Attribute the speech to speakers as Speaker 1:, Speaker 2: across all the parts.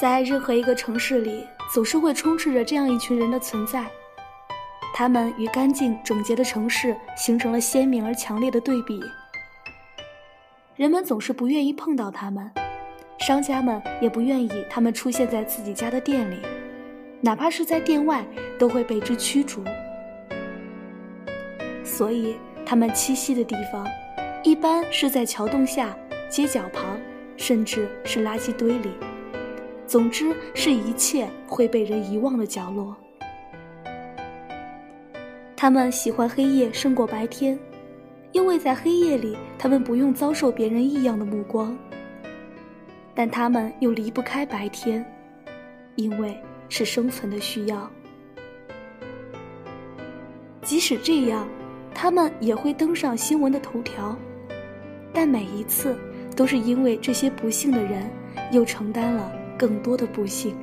Speaker 1: 在任何一个城市里，总是会充斥着这样一群人的存在，他们与干净整洁的城市形成了鲜明而强烈的对比。人们总是不愿意碰到他们，商家们也不愿意他们出现在自己家的店里，哪怕是在店外，都会被之驱逐。所以，他们栖息的地方，一般是在桥洞下、街角旁，甚至是垃圾堆里。总之，是一切会被人遗忘的角落。他们喜欢黑夜胜过白天，因为在黑夜里，他们不用遭受别人异样的目光。但他们又离不开白天，因为是生存的需要。即使这样，他们也会登上新闻的头条，但每一次都是因为这些不幸的人又承担了。更多的不幸。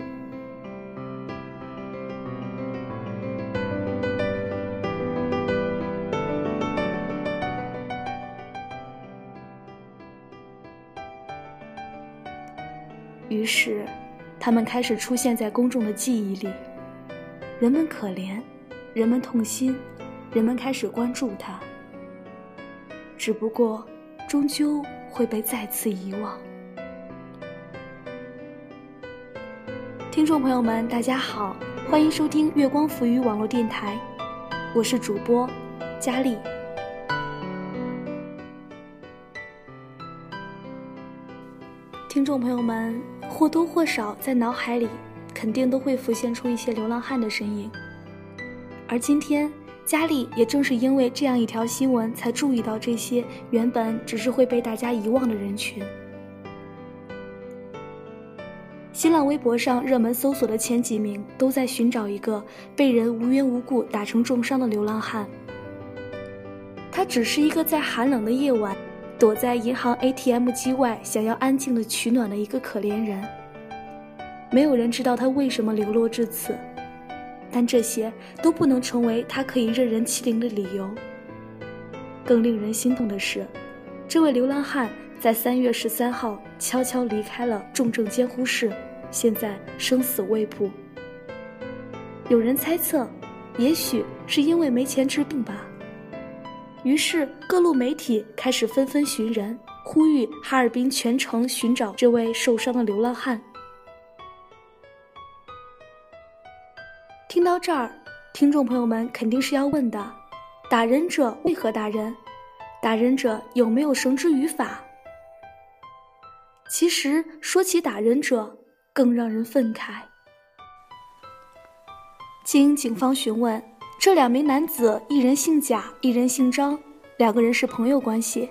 Speaker 1: 于是，他们开始出现在公众的记忆里。人们可怜，人们痛心，人们开始关注他。只不过，终究会被再次遗忘。听众朋友们，大家好，欢迎收听月光浮语网络电台，我是主播佳丽。听众朋友们或多或少在脑海里肯定都会浮现出一些流浪汉的身影，而今天佳丽也正是因为这样一条新闻，才注意到这些原本只是会被大家遗忘的人群。新浪微博上热门搜索的前几名都在寻找一个被人无缘无故打成重伤的流浪汉。他只是一个在寒冷的夜晚躲在银行 ATM 机外想要安静的取暖的一个可怜人。没有人知道他为什么流落至此，但这些都不能成为他可以任人欺凌的理由。更令人心痛的是，这位流浪汉。在三月十三号，悄悄离开了重症监护室，现在生死未卜。有人猜测，也许是因为没钱治病吧。于是各路媒体开始纷纷寻人，呼吁哈尔滨全城寻找这位受伤的流浪汉。听到这儿，听众朋友们肯定是要问的：打人者为何打人？打人者有没有绳之于法？其实说起打人者，更让人愤慨。经警方询问，这两名男子一人姓贾，一人姓张，两个人是朋友关系。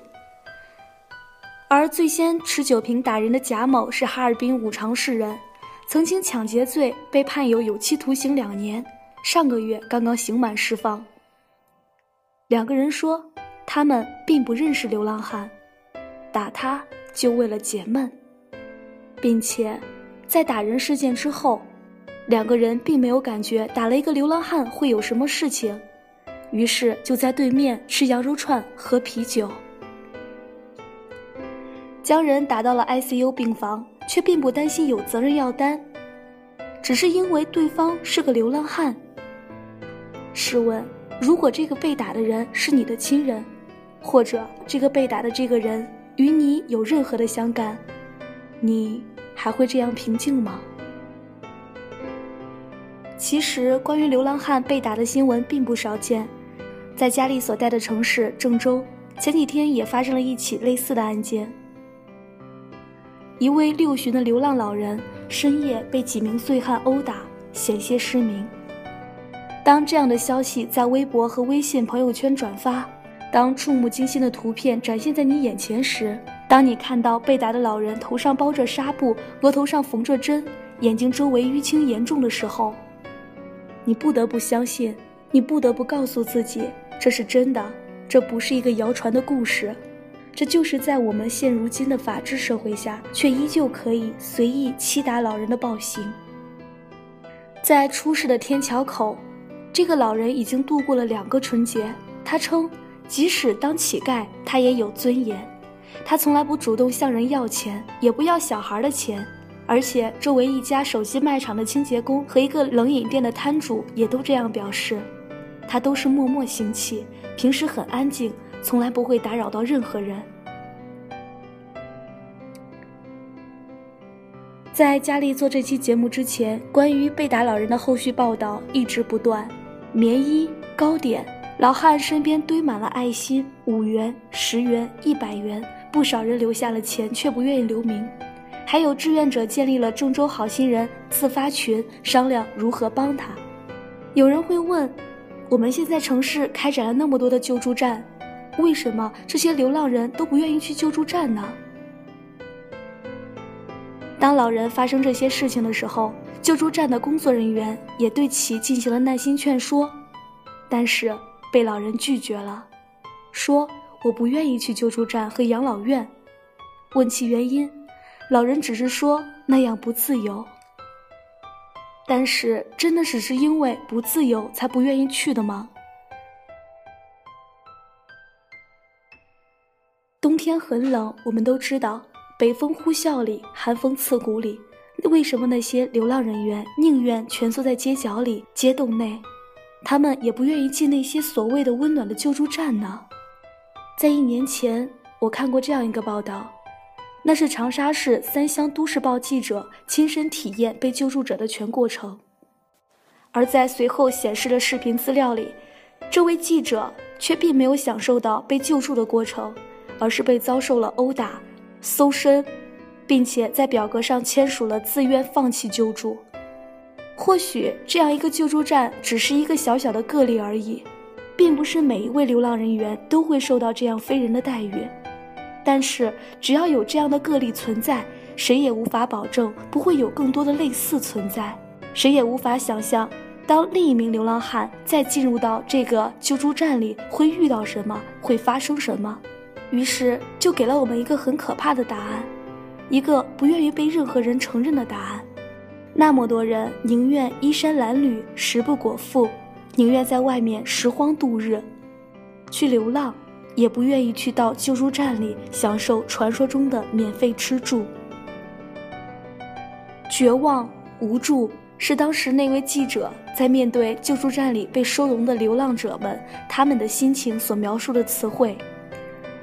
Speaker 1: 而最先持酒瓶打人的贾某是哈尔滨五常市人，曾经抢劫罪被判有有期徒刑两年，上个月刚刚刑满释放。两个人说，他们并不认识流浪汉，打他。就为了解闷，并且在打人事件之后，两个人并没有感觉打了一个流浪汉会有什么事情，于是就在对面吃羊肉串、喝啤酒，将人打到了 ICU 病房，却并不担心有责任要担，只是因为对方是个流浪汉。试问，如果这个被打的人是你的亲人，或者这个被打的这个人？与你有任何的相干，你还会这样平静吗？其实，关于流浪汉被打的新闻并不少见，在佳丽所在的城市郑州，前几天也发生了一起类似的案件。一位六旬的流浪老人深夜被几名醉汉殴打，险些失明。当这样的消息在微博和微信朋友圈转发。当触目惊心的图片展现在你眼前时，当你看到被打的老人头上包着纱布，额头上缝着针，眼睛周围淤青严重的时候，你不得不相信，你不得不告诉自己，这是真的，这不是一个谣传的故事，这就是在我们现如今的法治社会下，却依旧可以随意欺打老人的暴行。在出事的天桥口，这个老人已经度过了两个春节，他称。即使当乞丐，他也有尊严。他从来不主动向人要钱，也不要小孩的钱，而且周围一家手机卖场的清洁工和一个冷饮店的摊主也都这样表示，他都是默默行乞，平时很安静，从来不会打扰到任何人。在佳丽做这期节目之前，关于被打老人的后续报道一直不断，棉衣、糕点，老汉身边堆满了爱心，五元、十元、一百元，不少人留下了钱却不愿意留名。还有志愿者建立了郑州好心人自发群，商量如何帮他。有人会问：我们现在城市开展了那么多的救助站，为什么这些流浪人都不愿意去救助站呢？当老人发生这些事情的时候，救助站的工作人员也对其进行了耐心劝说，但是被老人拒绝了，说我不愿意去救助站和养老院。问其原因。老人只是说那样不自由，但是真的只是因为不自由才不愿意去的吗？冬天很冷，我们都知道，北风呼啸里，寒风刺骨里，为什么那些流浪人员宁愿蜷缩在街角里、街洞内，他们也不愿意进那些所谓的温暖的救助站呢？在一年前，我看过这样一个报道。那是长沙市三湘都市报记者亲身体验被救助者的全过程，而在随后显示的视频资料里，这位记者却并没有享受到被救助的过程，而是被遭受了殴打、搜身，并且在表格上签署了自愿放弃救助。或许这样一个救助站只是一个小小的个例而已，并不是每一位流浪人员都会受到这样非人的待遇。但是，只要有这样的个例存在，谁也无法保证不会有更多的类似存在。谁也无法想象，当另一名流浪汉再进入到这个救助站里，会遇到什么，会发生什么。于是，就给了我们一个很可怕的答案，一个不愿意被任何人承认的答案。那么多人宁愿衣衫褴褛、食不果腹，宁愿在外面拾荒度日，去流浪。也不愿意去到救助站里享受传说中的免费吃住。绝望、无助是当时那位记者在面对救助站里被收容的流浪者们他们的心情所描述的词汇。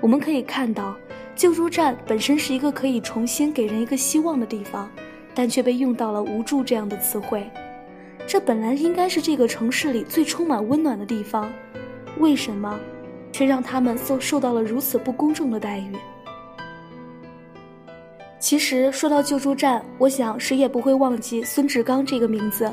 Speaker 1: 我们可以看到，救助站本身是一个可以重新给人一个希望的地方，但却被用到了无助这样的词汇。这本来应该是这个城市里最充满温暖的地方，为什么？却让他们受受到了如此不公正的待遇。其实说到救助站，我想谁也不会忘记孙志刚这个名字。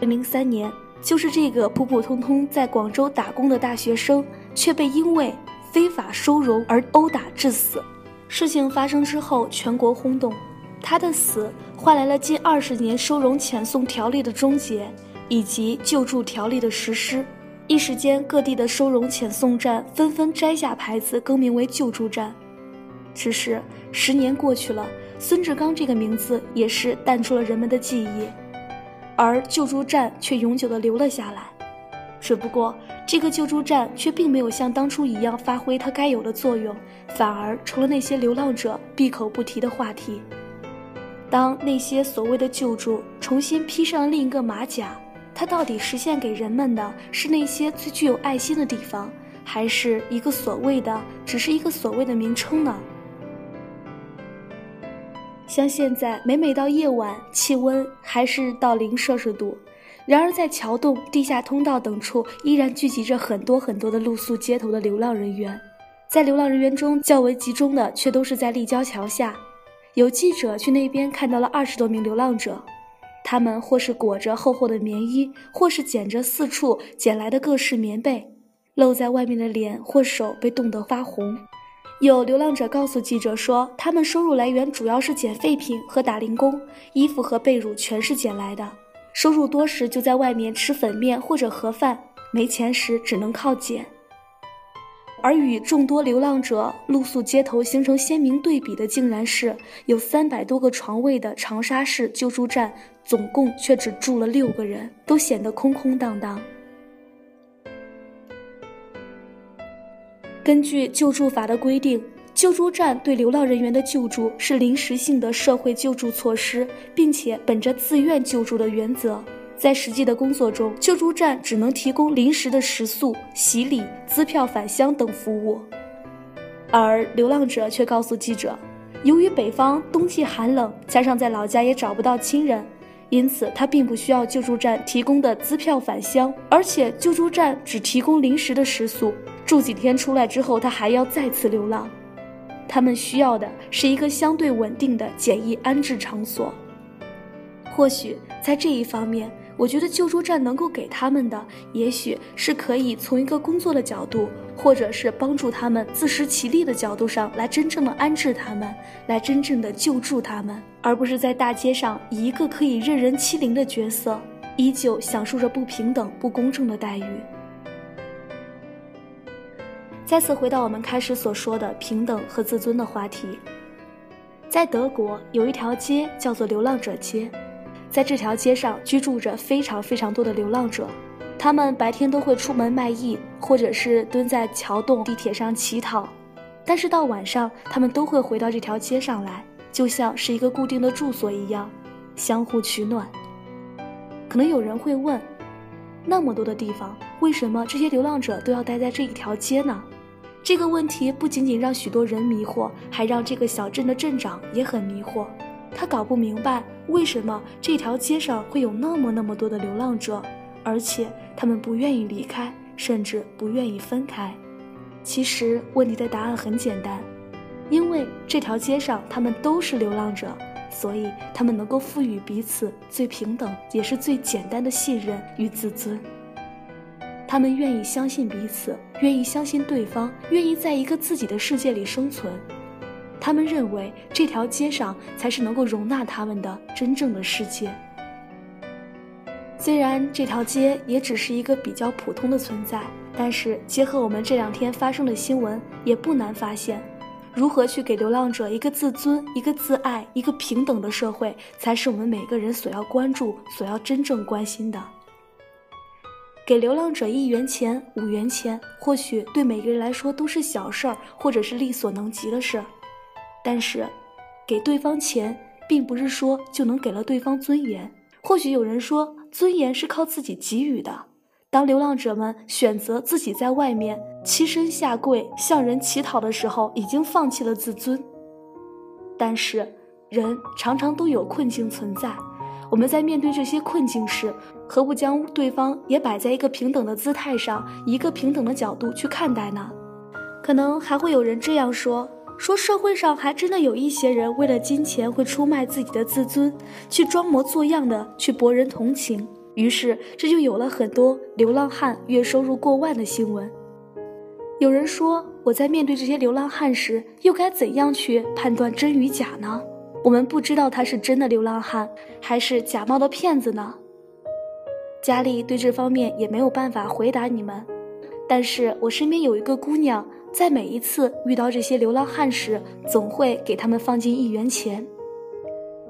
Speaker 1: 零零三年，就是这个普普通通在广州打工的大学生，却被因为非法收容而殴打致死。事情发生之后，全国轰动，他的死换来了近二十年收容遣送条例的终结，以及救助条例的实施。一时间，各地的收容遣送站纷纷摘下牌子，更名为救助站。只是十年过去了，孙志刚这个名字也是淡出了人们的记忆，而救助站却永久的留了下来。只不过，这个救助站却并没有像当初一样发挥它该有的作用，反而成了那些流浪者闭口不提的话题。当那些所谓的救助重新披上另一个马甲。它到底实现给人们的是那些最具有爱心的地方，还是一个所谓的只是一个所谓的名称呢？像现在每每到夜晚，气温还是到零摄氏度，然而在桥洞、地下通道等处依然聚集着很多很多的露宿街头的流浪人员。在流浪人员中较为集中的，却都是在立交桥下。有记者去那边看到了二十多名流浪者。他们或是裹着厚厚的棉衣，或是捡着四处捡来的各式棉被，露在外面的脸或手被冻得发红。有流浪者告诉记者说，他们收入来源主要是捡废品和打零工，衣服和被褥全是捡来的。收入多时就在外面吃粉面或者盒饭，没钱时只能靠捡。而与众多流浪者露宿街头形成鲜明对比的，竟然是有三百多个床位的长沙市救助站，总共却只住了六个人，都显得空空荡荡。根据救助法的规定，救助站对流浪人员的救助是临时性的社会救助措施，并且本着自愿救助的原则。在实际的工作中，救助站只能提供临时的食宿、洗礼、支票返乡等服务，而流浪者却告诉记者，由于北方冬季寒冷，加上在老家也找不到亲人，因此他并不需要救助站提供的支票返乡，而且救助站只提供临时的食宿，住几天出来之后，他还要再次流浪。他们需要的是一个相对稳定的简易安置场所。或许在这一方面。我觉得救助站能够给他们的，也许是可以从一个工作的角度，或者是帮助他们自食其力的角度上来真正的安置他们，来真正的救助他们，而不是在大街上以一个可以任人欺凌的角色，依旧享受着不平等、不公正的待遇。再次回到我们开始所说的平等和自尊的话题，在德国有一条街叫做流浪者街。在这条街上居住着非常非常多的流浪者，他们白天都会出门卖艺，或者是蹲在桥洞、地铁上乞讨，但是到晚上，他们都会回到这条街上来，就像是一个固定的住所一样，相互取暖。可能有人会问，那么多的地方，为什么这些流浪者都要待在这一条街呢？这个问题不仅仅让许多人迷惑，还让这个小镇的镇长也很迷惑。他搞不明白为什么这条街上会有那么那么多的流浪者，而且他们不愿意离开，甚至不愿意分开。其实问题的答案很简单，因为这条街上他们都是流浪者，所以他们能够赋予彼此最平等也是最简单的信任与自尊。他们愿意相信彼此，愿意相信对方，愿意在一个自己的世界里生存。他们认为这条街上才是能够容纳他们的真正的世界。虽然这条街也只是一个比较普通的存在，但是结合我们这两天发生的新闻，也不难发现，如何去给流浪者一个自尊、一个自爱、一个平等的社会，才是我们每个人所要关注、所要真正关心的。给流浪者一元钱、五元钱，或许对每个人来说都是小事儿，或者是力所能及的事儿。但是，给对方钱，并不是说就能给了对方尊严。或许有人说，尊严是靠自己给予的。当流浪者们选择自己在外面栖身下跪、向人乞讨的时候，已经放弃了自尊。但是，人常常都有困境存在。我们在面对这些困境时，何不将对方也摆在一个平等的姿态上，一个平等的角度去看待呢？可能还会有人这样说。说社会上还真的有一些人为了金钱会出卖自己的自尊，去装模作样的去博人同情，于是这就有了很多流浪汉月收入过万的新闻。有人说，我在面对这些流浪汉时，又该怎样去判断真与假呢？我们不知道他是真的流浪汉，还是假冒的骗子呢？佳丽对这方面也没有办法回答你们，但是我身边有一个姑娘。在每一次遇到这些流浪汉时，总会给他们放进一元钱。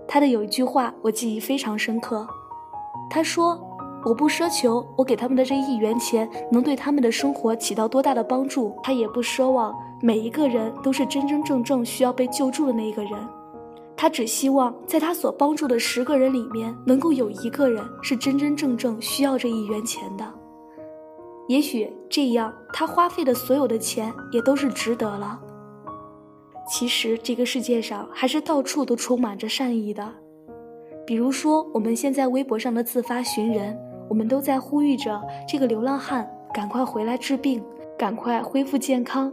Speaker 1: 他的有一句话我记忆非常深刻，他说：“我不奢求我给他们的这一元钱能对他们的生活起到多大的帮助，他也不奢望每一个人都是真真正正需要被救助的那一个人，他只希望在他所帮助的十个人里面，能够有一个人是真真正正需要这一元钱的。”也许这样，他花费的所有的钱也都是值得了。其实这个世界上还是到处都充满着善意的，比如说我们现在微博上的自发寻人，我们都在呼吁着这个流浪汉赶快回来治病，赶快恢复健康，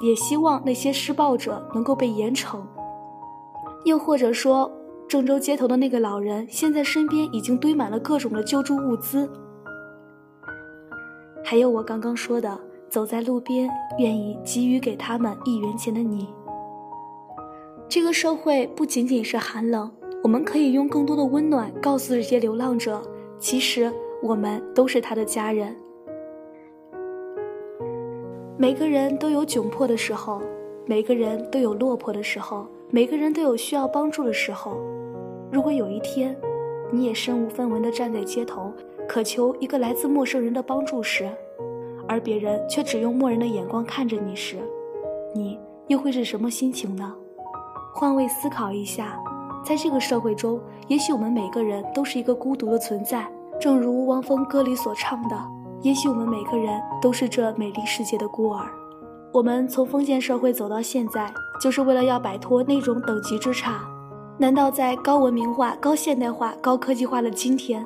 Speaker 1: 也希望那些施暴者能够被严惩。又或者说，郑州街头的那个老人，现在身边已经堆满了各种的救助物资。还有我刚刚说的，走在路边愿意给予给他们一元钱的你。这个社会不仅仅是寒冷，我们可以用更多的温暖告诉这些流浪者，其实我们都是他的家人。每个人都有窘迫的时候，每个人都有落魄的时候，每个人都有需要帮助的时候。如果有一天，你也身无分文地站在街头。渴求一个来自陌生人的帮助时，而别人却只用漠然的眼光看着你时，你又会是什么心情呢？换位思考一下，在这个社会中，也许我们每个人都是一个孤独的存在。正如汪峰歌里所唱的：“也许我们每个人都是这美丽世界的孤儿。”我们从封建社会走到现在，就是为了要摆脱那种等级之差。难道在高文明化、高现代化、高科技化的今天，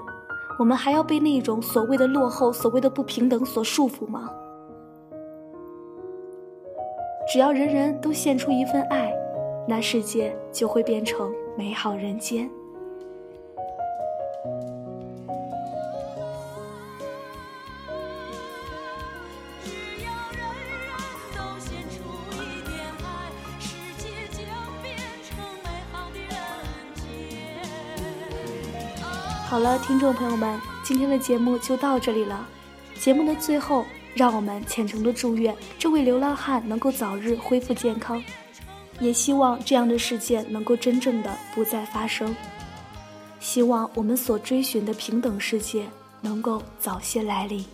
Speaker 1: 我们还要被那种所谓的落后、所谓的不平等所束缚吗？只要人人都献出一份爱，那世界就会变成美好人间。好了，听众朋友们，今天的节目就到这里了。节目的最后，让我们虔诚的祝愿这位流浪汉能够早日恢复健康，也希望这样的事件能够真正的不再发生。希望我们所追寻的平等世界能够早些来临。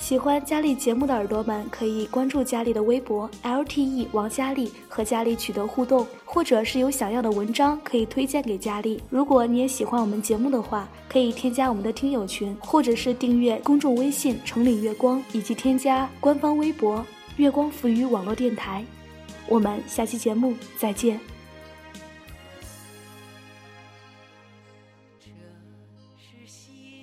Speaker 1: 喜欢佳丽节目的耳朵们可以关注佳丽的微博 lte 王佳丽和佳丽取得互动或者是有想要的文章可以推荐给佳丽如果你也喜欢我们节目的话可以添加我们的听友群或者是订阅公众微信城里月光以及添加官方微博月光浮于网络电台我们下期节目再见。这是心